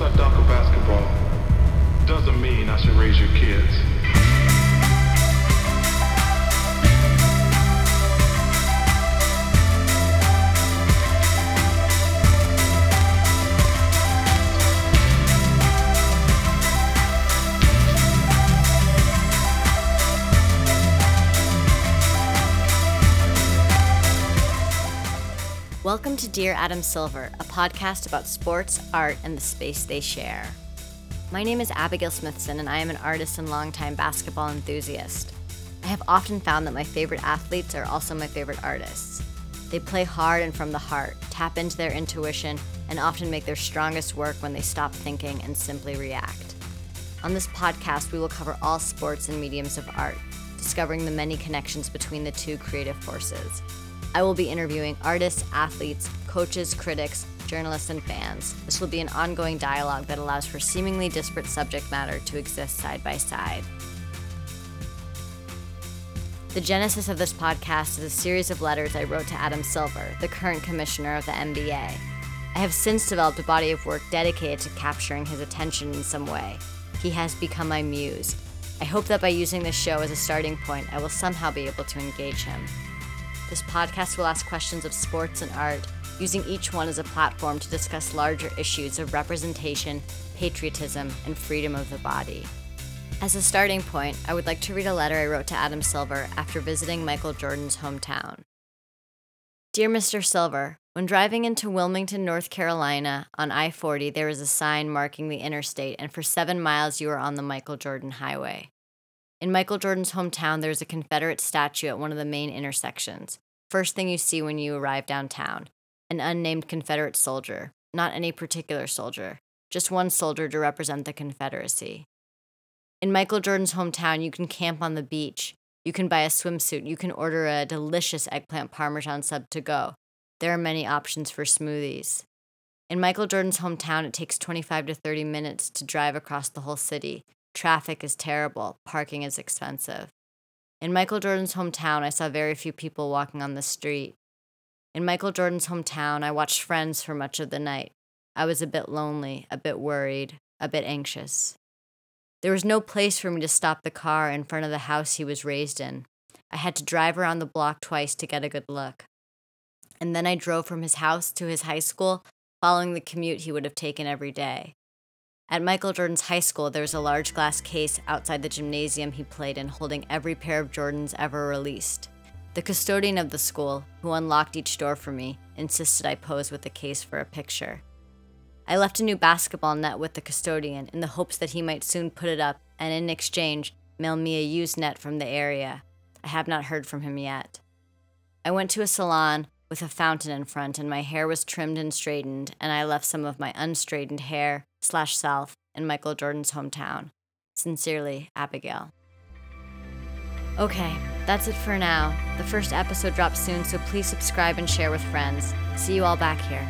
I dunk a basketball doesn't mean I should raise your kids. Welcome to Dear Adam Silver, a podcast about sports, art, and the space they share. My name is Abigail Smithson, and I am an artist and longtime basketball enthusiast. I have often found that my favorite athletes are also my favorite artists. They play hard and from the heart, tap into their intuition, and often make their strongest work when they stop thinking and simply react. On this podcast, we will cover all sports and mediums of art, discovering the many connections between the two creative forces. I will be interviewing artists, athletes, coaches, critics, journalists, and fans. This will be an ongoing dialogue that allows for seemingly disparate subject matter to exist side by side. The genesis of this podcast is a series of letters I wrote to Adam Silver, the current commissioner of the NBA. I have since developed a body of work dedicated to capturing his attention in some way. He has become my muse. I hope that by using this show as a starting point, I will somehow be able to engage him. This podcast will ask questions of sports and art, using each one as a platform to discuss larger issues of representation, patriotism, and freedom of the body. As a starting point, I would like to read a letter I wrote to Adam Silver after visiting Michael Jordan's hometown. Dear Mr. Silver, when driving into Wilmington, North Carolina on I 40, there is a sign marking the interstate, and for seven miles you are on the Michael Jordan Highway. In Michael Jordan's hometown, there's a Confederate statue at one of the main intersections. First thing you see when you arrive downtown an unnamed Confederate soldier, not any particular soldier, just one soldier to represent the Confederacy. In Michael Jordan's hometown, you can camp on the beach, you can buy a swimsuit, you can order a delicious eggplant parmesan sub to go. There are many options for smoothies. In Michael Jordan's hometown, it takes 25 to 30 minutes to drive across the whole city, Traffic is terrible, parking is expensive. In Michael Jordan's hometown, I saw very few people walking on the street. In Michael Jordan's hometown, I watched friends for much of the night. I was a bit lonely, a bit worried, a bit anxious. There was no place for me to stop the car in front of the house he was raised in. I had to drive around the block twice to get a good look. And then I drove from his house to his high school, following the commute he would have taken every day. At Michael Jordan's high school, there was a large glass case outside the gymnasium he played in holding every pair of Jordans ever released. The custodian of the school, who unlocked each door for me, insisted I pose with the case for a picture. I left a new basketball net with the custodian in the hopes that he might soon put it up and in exchange mail me a used net from the area. I have not heard from him yet. I went to a salon with a fountain in front and my hair was trimmed and straightened and I left some of my unstraightened hair slash self in Michael Jordan's hometown. Sincerely, Abigail. Okay, that's it for now. The first episode drops soon, so please subscribe and share with friends. See you all back here.